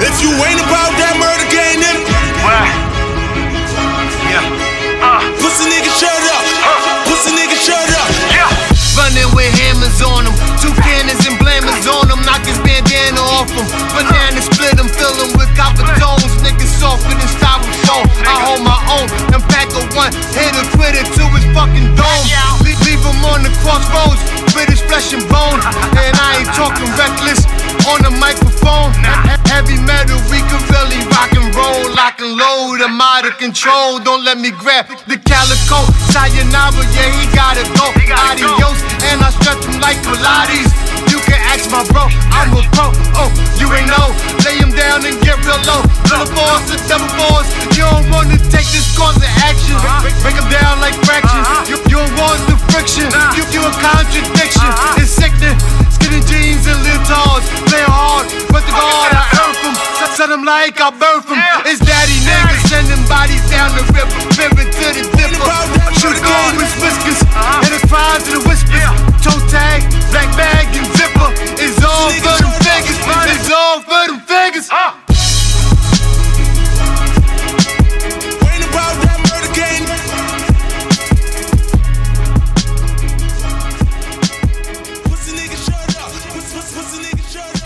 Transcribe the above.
if you ain't about that murder game, then What? Yeah. Uh, pussy nigga shut up. Pussy nigga shut up. yeah. Running with hammers on them, two cannons and blammers on them, knock his bandana off him. Banana split him, fill him with copper tones. Niggas softer than styrofoam. I hold my own, and pack a one, hit a Twitter to his fucking dome. Leave, leave him on the crossroads, with his flesh and bone. And I ain't talking reckless on the microphone. He- Heavy metal, we can really rock and roll, lock and load. I'm out of control, don't let me grab the calico. Sayonara, yeah, he gotta go. He gotta go. Adios, and I stretch him like Pilates. You can ask my bro, I'm a pro. Oh, you ain't know. Lay him down and get real low. Little boys, the double boys. You don't wanna take this course them like I birthed them. Yeah. It's daddy niggas sending bodies down the river, river to the zipper, Shoot gold with whiskers, uh-huh. and the cries of the whispers. Yeah. Toe tag, black bag, and zipper. It's all for them figures, it's all for them figures. Uh. What's, what's, what's the nigga shut up?